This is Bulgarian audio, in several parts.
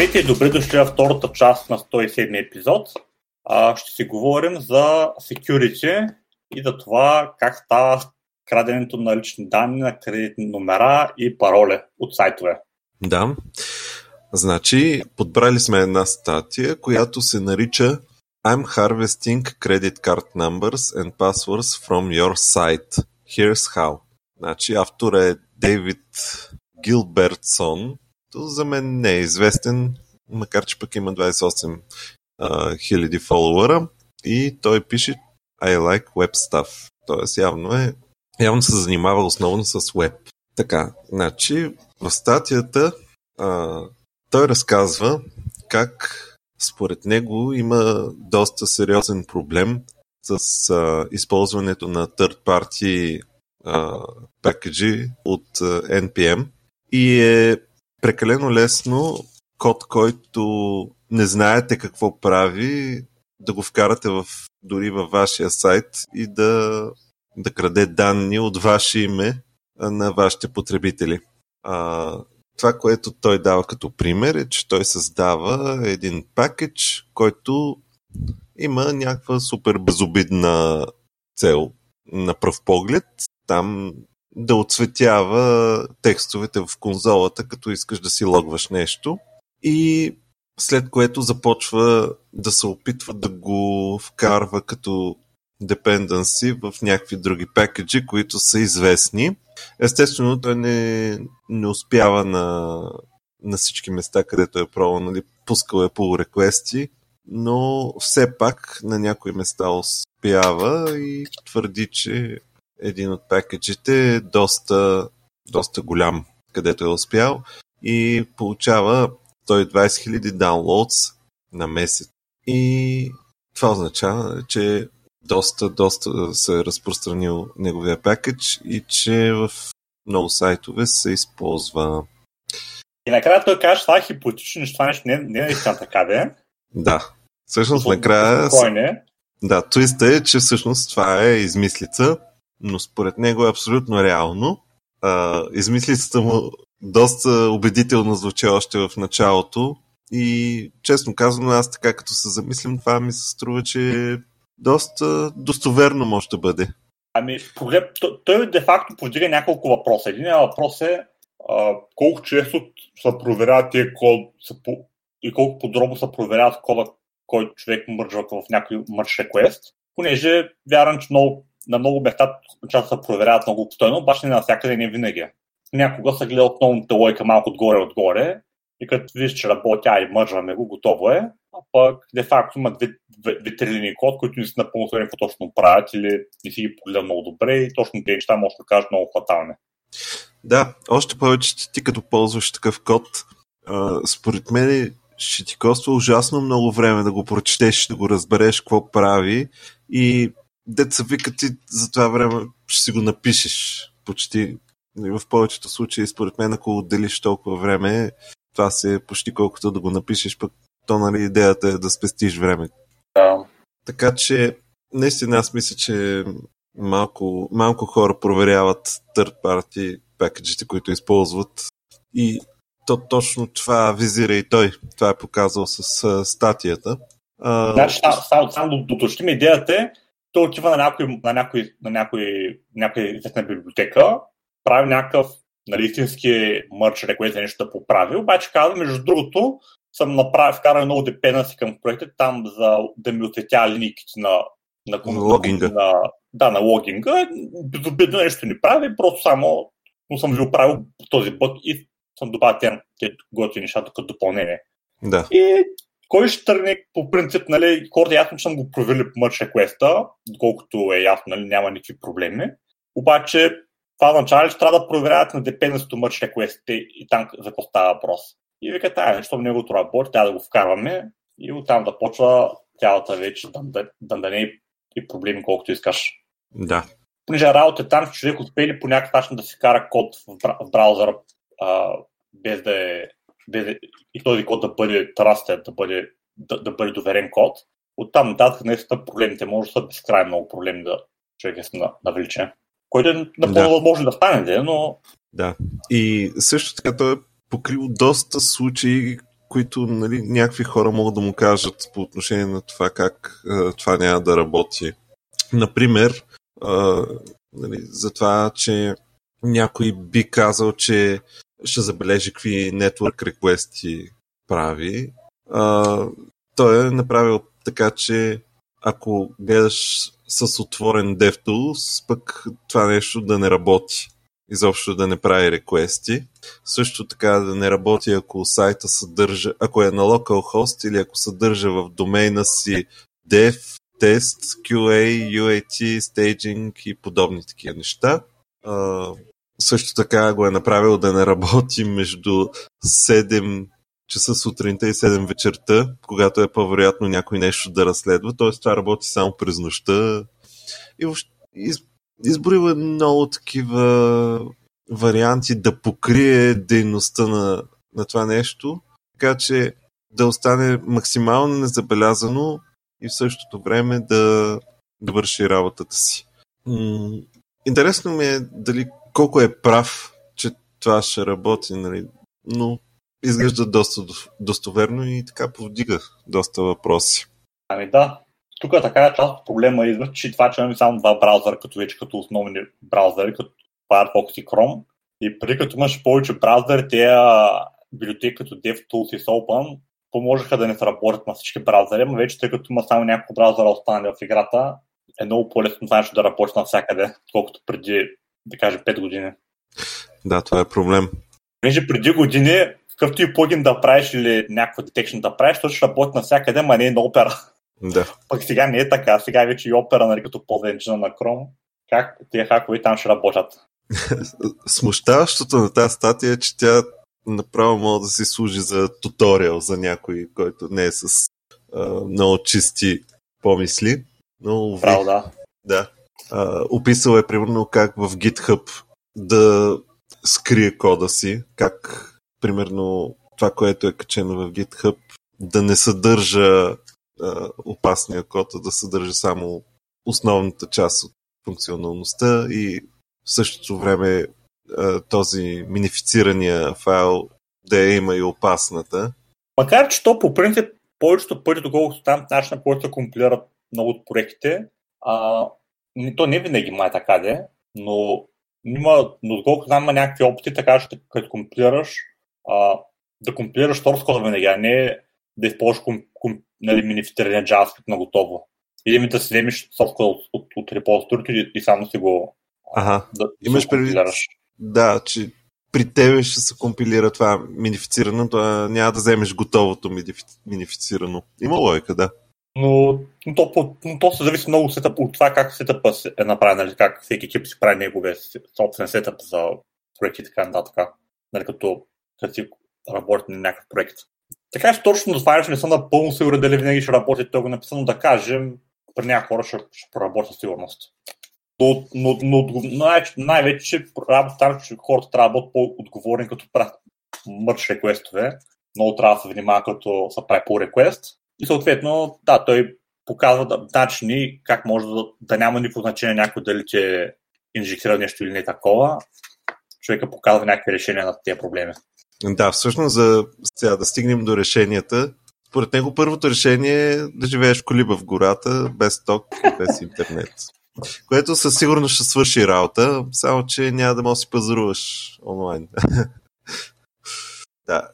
Здравейте и добре дошли във втората част на 107 епизод. А, ще си говорим за security и за това как става краденето на лични данни, на кредитни номера и пароли от сайтове. Да. Значи, подбрали сме една статия, която се нарича I'm harvesting credit card numbers and passwords from your site. Here's how. Значи, автор е Дейвид Гилбертсон, то за мен не е известен, макар че пък има 28 хиляди фолуара и той пише I like web stuff. Тоест явно е явно се занимава основно с web. Така, значи в статията а, той разказва как според него има доста сериозен проблем с а, използването на third party а, пакеджи от а, NPM и е прекалено лесно код, който не знаете какво прави, да го вкарате в, дори във вашия сайт и да, да краде данни от ваше име на вашите потребители. А, това, което той дава като пример е, че той създава един пакетч, който има някаква супер безобидна цел на пръв поглед. Там да отцветява текстовете в конзолата, като искаш да си логваш нещо. И след което започва да се опитва да го вкарва като dependency в някакви други пакеджи, които са известни. Естествено, той не, не успява на, на всички места, където е пробвал, нали, пускал е pull реквести, но все пак на някои места успява и твърди, че един от пакеджите е доста, доста голям, където е успял и получава 120 000 downloads на месец. И това означава, че доста, доста се е разпространил неговия пакетж и че в много сайтове се използва. И накрая той каже, това е хипотетично, че това нещо не, не е наистина така, да Да. Всъщност накрая... Спокойне. Да, твиста е, че всъщност това е измислица, но според него е абсолютно реално. А, измислицата му доста убедително звучи още в началото и честно казано аз така като се замислям, това ми се струва, че доста достоверно може да бъде. Ами, той де-факто подига няколко въпроса. Един въпрос е а, колко често се проверяват тия код са по, и колко подробно се проверяват кода, който човек мържва в някой мърш request, понеже вярвам, че много на много места част се проверяват много обстойно, обаче не навсякъде не винаги. Някога се гледа основната лойка малко отгоре-отгоре и като виж, че работя и мържаме го, готово е. А пък, де факто има две, две, код, които не са напълно какво точно правят или не си ги погледам много добре и точно тези неща може да кажат много фатални. Да, още повече ти като ползваш такъв код, а, според мен ще ти коства ужасно много време да го прочетеш, да го разбереш какво прави и деца вика ти за това време ще си го напишеш почти. В повечето случаи, според мен, ако отделиш толкова време, това се е почти колкото да го напишеш, пък то, нали, идеята е да спестиш време. Да. Така че, наистина аз мисля, че малко, малко хора проверяват third party пакеджите, които използват и то точно това визира и той. Това е показал с статията. Uh, значи, само, само да уточним, идеята е, той отива на някой, на някой, на някой, някой известна библиотека, прави някакъв нали, истински мърч, реквест за нещо да поправи, обаче казва, между другото, съм направил, вкарал много депенdency към проекта, там за да ми отсветя линейките на, на, на логинга. На, да, на логинга. Безобидно нещо не прави, просто само но съм ви оправил този бък и съм добавил тези готини неща като допълнение. Да. И кой ще тръгне по принцип, нали, хората ясно, че съм го проверили по Merge Request, доколкото е ясно, нали, няма никакви проблеми. Обаче, това означава, че трябва да проверяват на депенденството Merge Request и там за какво става въпрос. И вика, тая, нещо в него работи, трябва да го вкарваме и оттам да почва цялата вече да, да, да, да не е и проблеми, колкото искаш. Да. Понеже работа е там, че човек успели по някакъв начин да си кара код в, браузъра, а, без да е и този код да бъде трастен, да бъде, да, да бъде доверен код. Оттам нататък наистина проблемите може да са безкрайно много проблеми да човек е на, навлича. Което е напълно да. възможно да стане, но... Да. И също така той е покрил доста случаи, които нали, някакви хора могат да му кажат по отношение на това как а, това няма да работи. Например, а, нали, за това, че някой би казал, че ще забележи какви network реквести прави. А, той е направил така, че ако гледаш с отворен DevTools, пък това нещо да не работи. Изобщо да не прави реквести. Също така да не работи, ако сайта съдържа, ако е на localhost или ако съдържа в домейна си dev, test, QA, UAT, staging и подобни такива неща. А, също така го е направил да не работи между 7 часа сутринта и 7 вечерта, когато е по-вероятно някой нещо да разследва. Т.е. това работи само през нощта. И въобще, из, е много такива варианти да покрие дейността на, на това нещо, така че да остане максимално незабелязано и в същото време да, върши работата си. Интересно ми е дали колко е прав, че това ще работи, нали? но изглежда доста достоверно и така повдига доста въпроси. Ами да, тук е така част от проблема идва, че това, че имаме само два браузъра, като вече като основни браузъри, като Firefox и Chrome. И преди като имаш повече браузъри, те библиотеки като DevTools и Sopan поможеха да не се работят на всички браузъри, но вече тъй като има само няколко браузъра останали в играта, е много по-лесно нещо да работи навсякъде, колкото преди, да кажа, 5 години. Да, това е проблем. Понеже преди години, какъвто и плагин да правиш или някаква детекшн да правиш, то ще работи навсякъде, ма не е на опера. Да. Пък сега не е така. Сега вече и опера, нали, като полза на Chrome, как тия хакове там ще работят. Смущаващото на тази статия е, че тя направо може да си служи за туториал за някой, който не е с а, много чисти помисли. Но, Право, да. Да. А, описал е примерно как в GitHub да скрие кода си, как примерно това, което е качено в GitHub, да не съдържа а, опасния код, а да съдържа само основната част от функционалността и в същото време а, този минифицирания файл да я има и опасната. Макар, че то по принцип повечето пъти, доколкото там начина, който се компилират много от проектите, а, то не винаги май така де, но има, но доколкото знам, има някакви опити, така че като компилираш, а, да компилираш source кода винаги, а не да използваш ком, ком, нали, минифицирания JavaScript на готово. Или ми да си вземеш source кода от, от, от репозиторито и, и само си го ага. да, Имаш предвид, да, че при тебе ще се компилира това минифицирано, няма да вземеш готовото минифицирано. Има логика, да. Но, но, то, но то се зависи много сетъп, от това как сетъпа е направен, нали, как всеки екип си прави неговия собствен сетъп за проекти и така нататък. Нали, като, като си работи на някакъв проект. Така че точно това не съм напълно сигурен дали винаги ще работи това го написано, да кажем, при някои хора ще, ще проработи сигурност. Но, но, но най- най-вече работа че хората трябва да бъдат по-отговорни, като правят мърч реквестове. Много трябва да се внимава, като се прави по реквест. И съответно, да, той показва начини как може да, да няма никакво значение някой дали че инжектира нещо или не такова. Човека показва някакви решения на тези проблеми. Да, всъщност за сега да стигнем до решенията. Според него първото решение е да живееш в колиба в гората, без ток без интернет. Което със сигурност ще свърши работа, само че няма да можеш да си пазаруваш онлайн. да,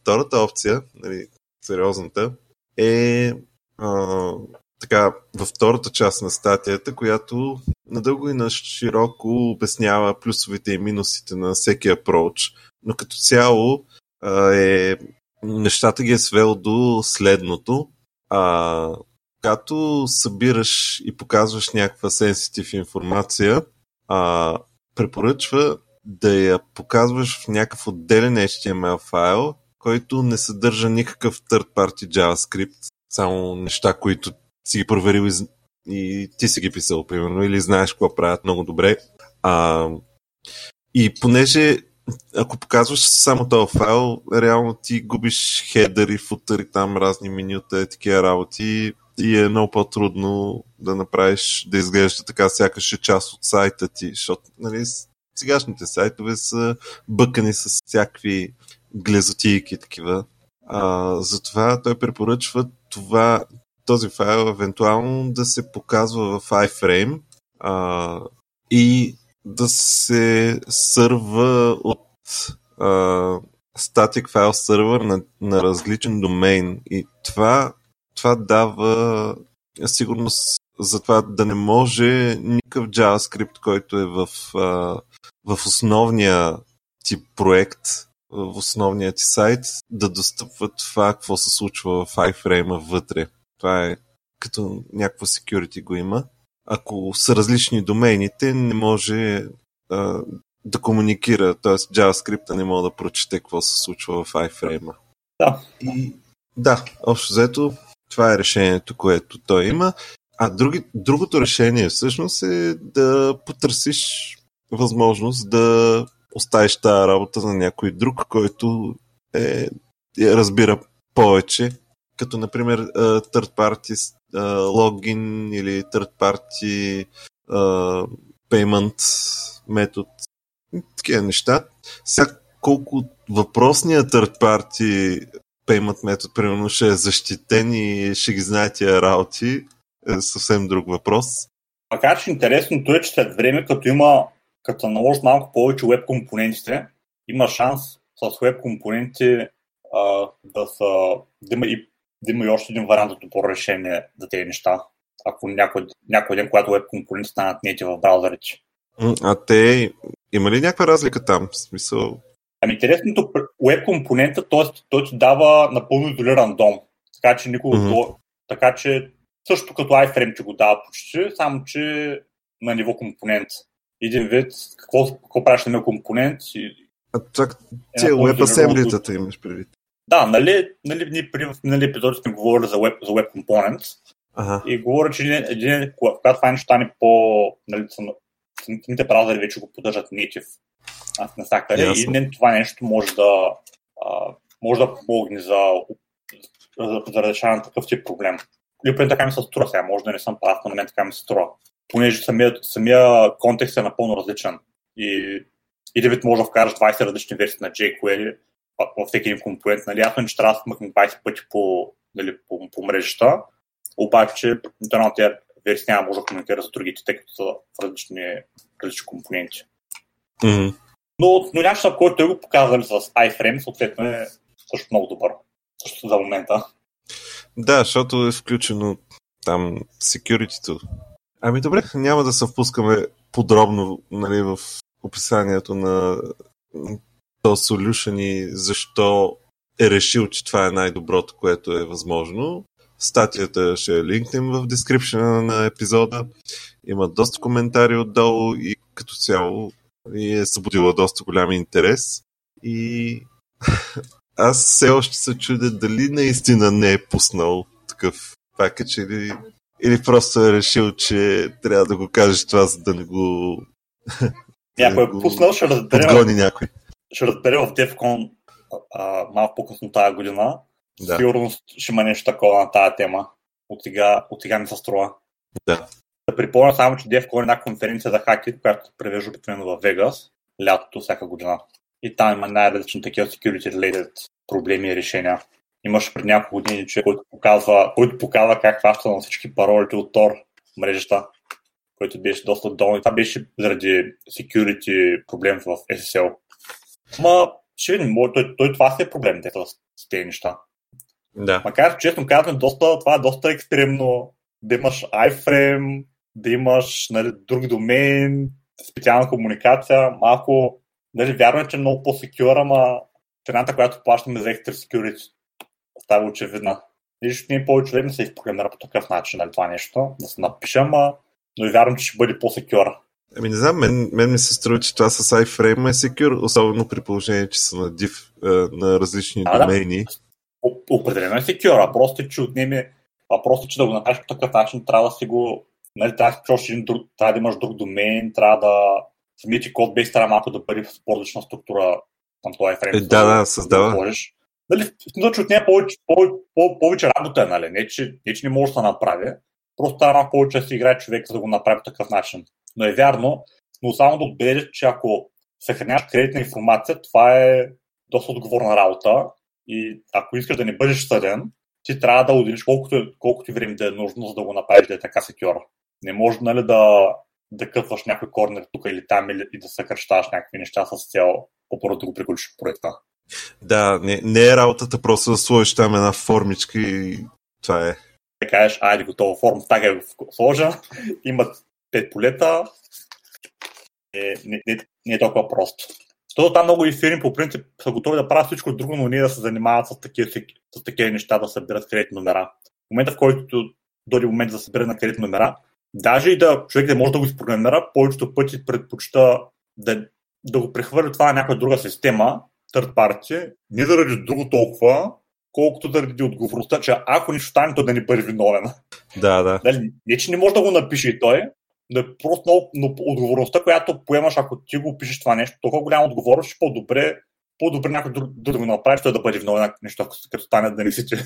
втората опция, нали, сериозната, е а, така, във втората част на статията, която надълго и на широко обяснява плюсовете и минусите на всеки апроч, но като цяло а, е, нещата ги е свел до следното. А, когато събираш и показваш някаква сенситив информация, а, препоръчва да я показваш в някакъв отделен HTML файл, който не съдържа никакъв third-party JavaScript, само неща, които си ги проверил и, и ти си ги писал, примерно, или знаеш какво правят много добре. А, и понеже ако показваш само този файл, реално ти губиш хедъри, футъри, там разни менюта и такива работи и е много по-трудно да направиш, да изглежда така, сякаш е част от сайта ти, защото нали, сегашните сайтове са бъкани с всякакви глезотийки такива. А, затова той препоръчва това, този файл евентуално да се показва в iFrame а, и да се сърва от а, static file сервер на, на различен домейн. И това, това дава сигурност за това да не може никакъв JavaScript, който е в, а, в основния ти проект, в основния ти сайт, да достъпва това, какво се случва в iframe вътре. Това е като някаква security го има. Ако са различни домейните, не може а, да комуникира, т.е. JavaScript не може да прочете какво се случва в iframe. Да. И да, общо взето, това е решението, което той има. А други, другото решение всъщност е да потърсиш възможност да оставиш тази работа на някой друг, който е, е, разбира повече, като например third party логин или third party payment метод, такива неща. Сега колко въпросният third party payment метод, примерно, ще е защитен и ще ги знае тия работи, е съвсем друг въпрос. Макар че интересното е, че след време, като има, като наложи малко повече веб компонентите, има шанс с веб компоненти а, да, са, да, има и, да има и още един вариант за добро решение за тези неща. Ако някой, някой ден, когато веб компоненти станат нети в браузърите. А те, има ли някаква разлика там? В смисъл, Ами интересното, веб компонента, т.е. той ти дава напълно изолиран дом. Така че никога mm-hmm. така че също като iFrame ти го дава почти, само че на ниво компонент. Един вид, какво, какво правиш на компонент и а чак, е, тия WebAssembly-тата имаш предвид. Да, нали, нали ние при минали епизоди сме говорили за Web, за web Components ага. и говоря, че един, един, когато това нещо стане по... Нали, самите браузъри вече го поддържат native навсякъде и не, това нещо може да, а, може да помогне за, за, за решаване на такъв тип проблем. Или поне така ми се струва сега, може да не съм прав, но на мен така ми се струва. Понеже самия, самия контекст е напълно различен. И, и да вид може да вкараш 20 различни версии на jQuery във всеки един компонент. Нали? Ясно, че трябва да смъкне 20 пъти по, нали, по, по мрежата, обаче една от тези версии няма може да комуникира за другите, тъй като са в различни, различни компоненти. Mm-hmm. Но, но начинът, който той го показали с iFrame, съответно е също много добър. Също за момента. Да, защото е включено там security Ами добре, няма да се впускаме подробно нали, в описанието на този solution и защо е решил, че това е най-доброто, което е възможно. Статията ще е линкнем в дескрипшена на епизода. Има доста коментари отдолу и като цяло и е събудила доста голям интерес. И аз все още се чудя дали наистина не е пуснал такъв пакет или, или просто е решил, че трябва да го кажеш това, за да не го... Някой е пуснал, ще разбере. Подгони някой. Ще разбере в а, малко по-късно тази година. Да. Сигурно ще има нещо такова на тази тема. От сега, от сега ми се струва. Да. Да припомня само, че DevCon е една конференция за хакери, която се превежда обикновено в Вегас, лятото всяка година. И там има най-различни такива security-related проблеми и решения. Имаше пред няколко години човек, който показва, който показва как хваща на всички паролите от Tor мрежата, който беше доста долу. Това беше заради security проблем в SSL. Ма, ще видим, той, той това си е проблем с, с тези неща. Да. Макар, честно казвам, доста, това е доста екстремно да имаш iFrame, да имаш нали, друг домен, специална комуникация, малко, нали, вярно е, че е много по-секюр, ама цената, която плащаме за Extra Security става очевидна. Виж, ние повече време се изпрограмира по такъв начин, нали, това нещо, да се напишем, но и вярвам, че ще бъде по-секюр. Ами не знам, мен, мен ми се струва, че това с iFrame е секюр, особено при положение, че са на div, е, на различни а, домейни. Да. Определено е секюр, а просто, че отнеме, а просто, че да го направиш по такъв начин, трябва да си го нали, трябва, да един друг, трябва да имаш друг домен, трябва да самите код бейс трябва малко да бъде в по-различна структура към този фрейм. Е, да, да, създава. Да нали, че от нея повече, повече, повече работа е, нали? Не че, не, че не може да се направи. Просто трябва повече да си играе човек, за да го направи по такъв начин. Но е вярно, но само да отбележа, че ако съхраняваш кредитна информация, това е доста отговорна работа И ако искаш да не бъдеш съден, ти трябва да отделиш колкото, колкото време да е нужно, за да го направиш да е така секюра. Не може нали, да, да кътваш някой корнер тук или там или, и да съкръщаваш някакви неща с цел по-първо да го приключиш проекта. Да, не, не е работата просто да сложиш там една формичка и това е. Да кажеш, айде готова форма, така е сложа, имат пет полета, е, не, не, не е толкова просто. Защото там много и фирми по принцип са готови да правят всичко друго, но не да се занимават с такива, с такива неща, да събират кредитни номера. В момента, в който дойде момент да събира на кредитни номера, даже и да човек да може да го изпрограмира, повечето пъти предпочита да, да го прехвърли това на някаква друга система, third party, не заради друго толкова, колкото заради отговорността, че ако нищо стане, то да не бъде виновен. Да, да. Дали, не, че не може да го напише и той, но е просто много, но отговорността, която поемаш, ако ти го пишеш това нещо, толкова голяма отговорност, че по-добре по-добре някой друг да го направи, той да бъде виновен нещо, като стане да не си че.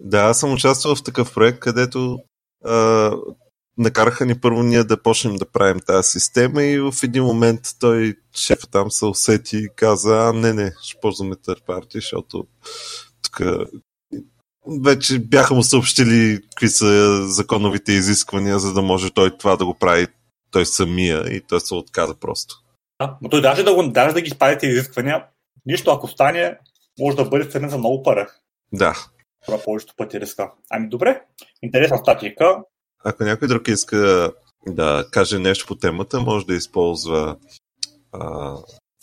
Да, аз съм участвал в такъв проект, където а, накараха ни първо ние да почнем да правим тази система и в един момент той, шефа там се усети и каза, а не, не, ще ползваме third party, защото тук вече бяха му съобщили какви са законовите изисквания, за да може той това да го прави той самия и той се отказа просто. Да, но той даже да, го, даже да ги спазите изисквания, нищо ако стане, може да бъде ценен за много пари. Да. Това повечето пъти риска. Ами добре, интересна статика. Ако някой друг иска да каже нещо по темата, може да използва а,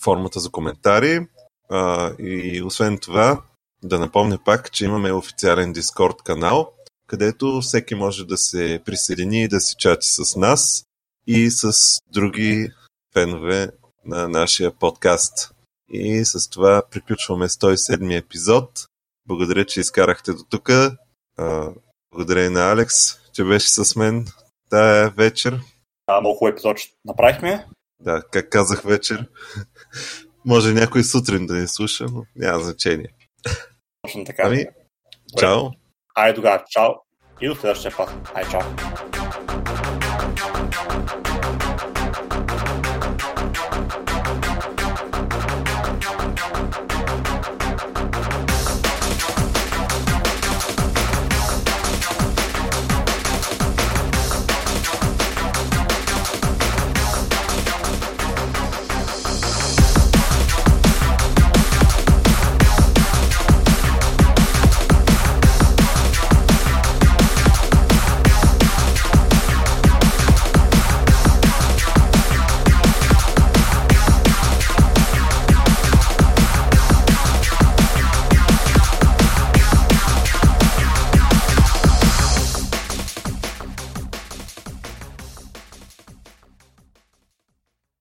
формата за коментари. А, и освен това, да напомня пак, че имаме официален Дискорд канал, където всеки може да се присъедини и да си чати с нас и с други фенове на нашия подкаст. И с това приключваме 107 епизод. Благодаря, че изкарахте до тук. Благодаря и на Алекс, че беше с мен тая вечер. Да, много хубав епизод направихме. Да, как казах вечер. Може някой сутрин да ни слуша, но няма значение. Точно така. Ами, чао. Айде тогава, чао. И до следващия път. Ай, чао.